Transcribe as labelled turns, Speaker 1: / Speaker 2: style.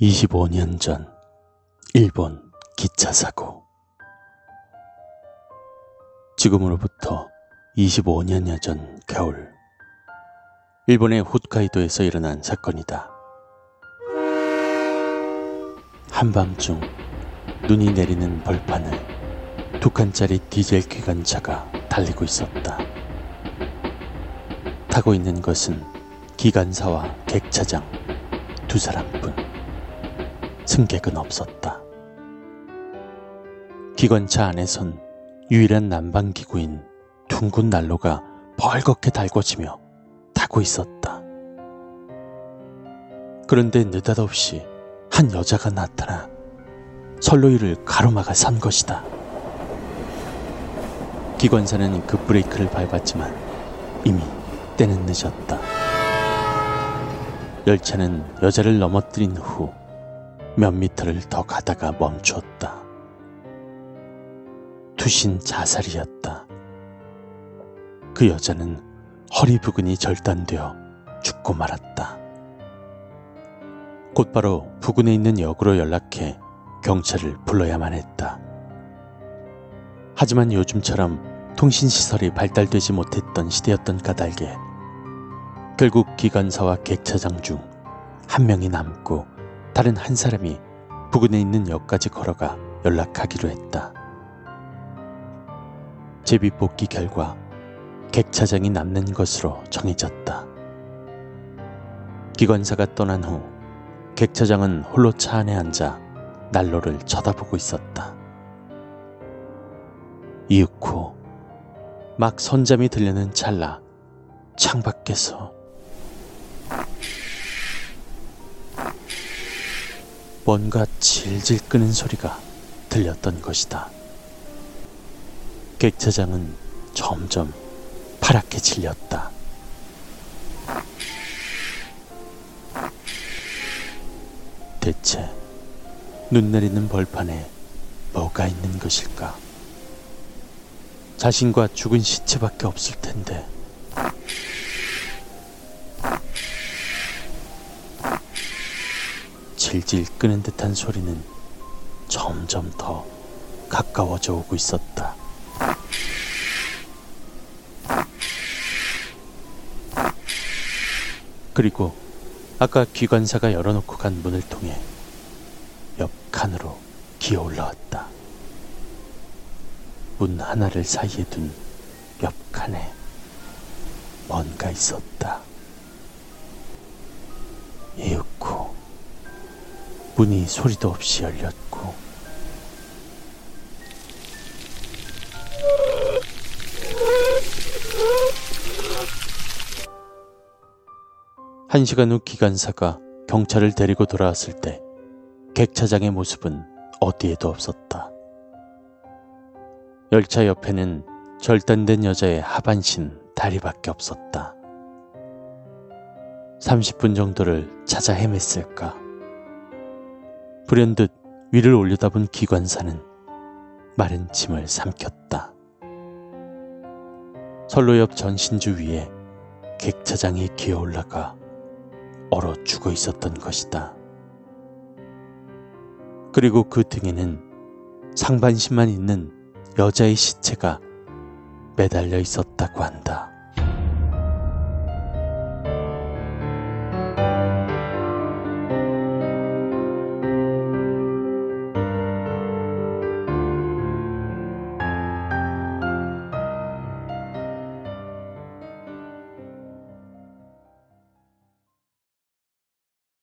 Speaker 1: 25년 전 일본 기차 사고 지금으로부터 25년여 전 겨울 일본의 홋카이도에서 일어난 사건이다. 한밤중 눈이 내리는 벌판을 두 칸짜리 디젤 기관차가 달리고 있었다. 타고 있는 것은 기관사와 객차장 두 사람뿐. 승객은 없었다. 기관차 안에선 유일한 난방기구인 둥근 난로가 벌겋게 달궈지며 타고 있었다. 그런데 느닷없이 한 여자가 나타나 선로위를 가로막아 선 것이다. 기관사는 급브레이크를 밟았지만 이미 때는 늦었다. 열차는 여자를 넘어뜨린 후 몇 미터를 더 가다가 멈추었다. 투신 자살이었다. 그 여자는 허리 부근이 절단되어 죽고 말았다. 곧바로 부근에 있는 역으로 연락해 경찰을 불러야만 했다. 하지만 요즘처럼 통신시설이 발달되지 못했던 시대였던 까닭에 결국 기관사와 객차장 중 한 명이 남고 다른 한 사람이 부근에 있는 역까지 걸어가 연락하기로 했다. 제비 뽑기 결과 객차장이 남는 것으로 정해졌다. 기관사가 떠난 후 객차장은 홀로 차 안에 앉아 난로를 쳐다보고 있었다. 이윽고 막 선잠이 들려는 찰나 창밖에서 뭔가 질질 끄는 소리가 들렸던 것이다. 객차장은 점점 파랗게 질렸다. 대체 눈 내리는 벌판에 뭐가 있는 것일까? 자신과 죽은 시체밖에 없을 텐데. 질질 끄는 듯한 소리는 점점 더 가까워져 오고 있었다. 그리고 아까 기관사가 열어놓고 간 문을 통해 옆 칸으로 기어 올라왔다. 문 하나를 사이에 둔 옆 칸에 뭔가 있었다. 이윽고 문이 소리도 없이 열렸고 한 시간 후 기관사가 경찰을 데리고 돌아왔을 때 객차장의 모습은 어디에도 없었다. 열차 옆에는 절단된 여자의 하반신 다리밖에 없었다. 30분 정도를 찾아 헤맸을까. 불현듯 위를 올려다본 기관사는 마른 침을 삼켰다. 선로 옆 전신주 위에 객차장이 기어 올라가 얼어 죽어 있었던 것이다. 그리고 그 등에는 상반신만 있는 여자의 시체가 매달려 있었다고 한다.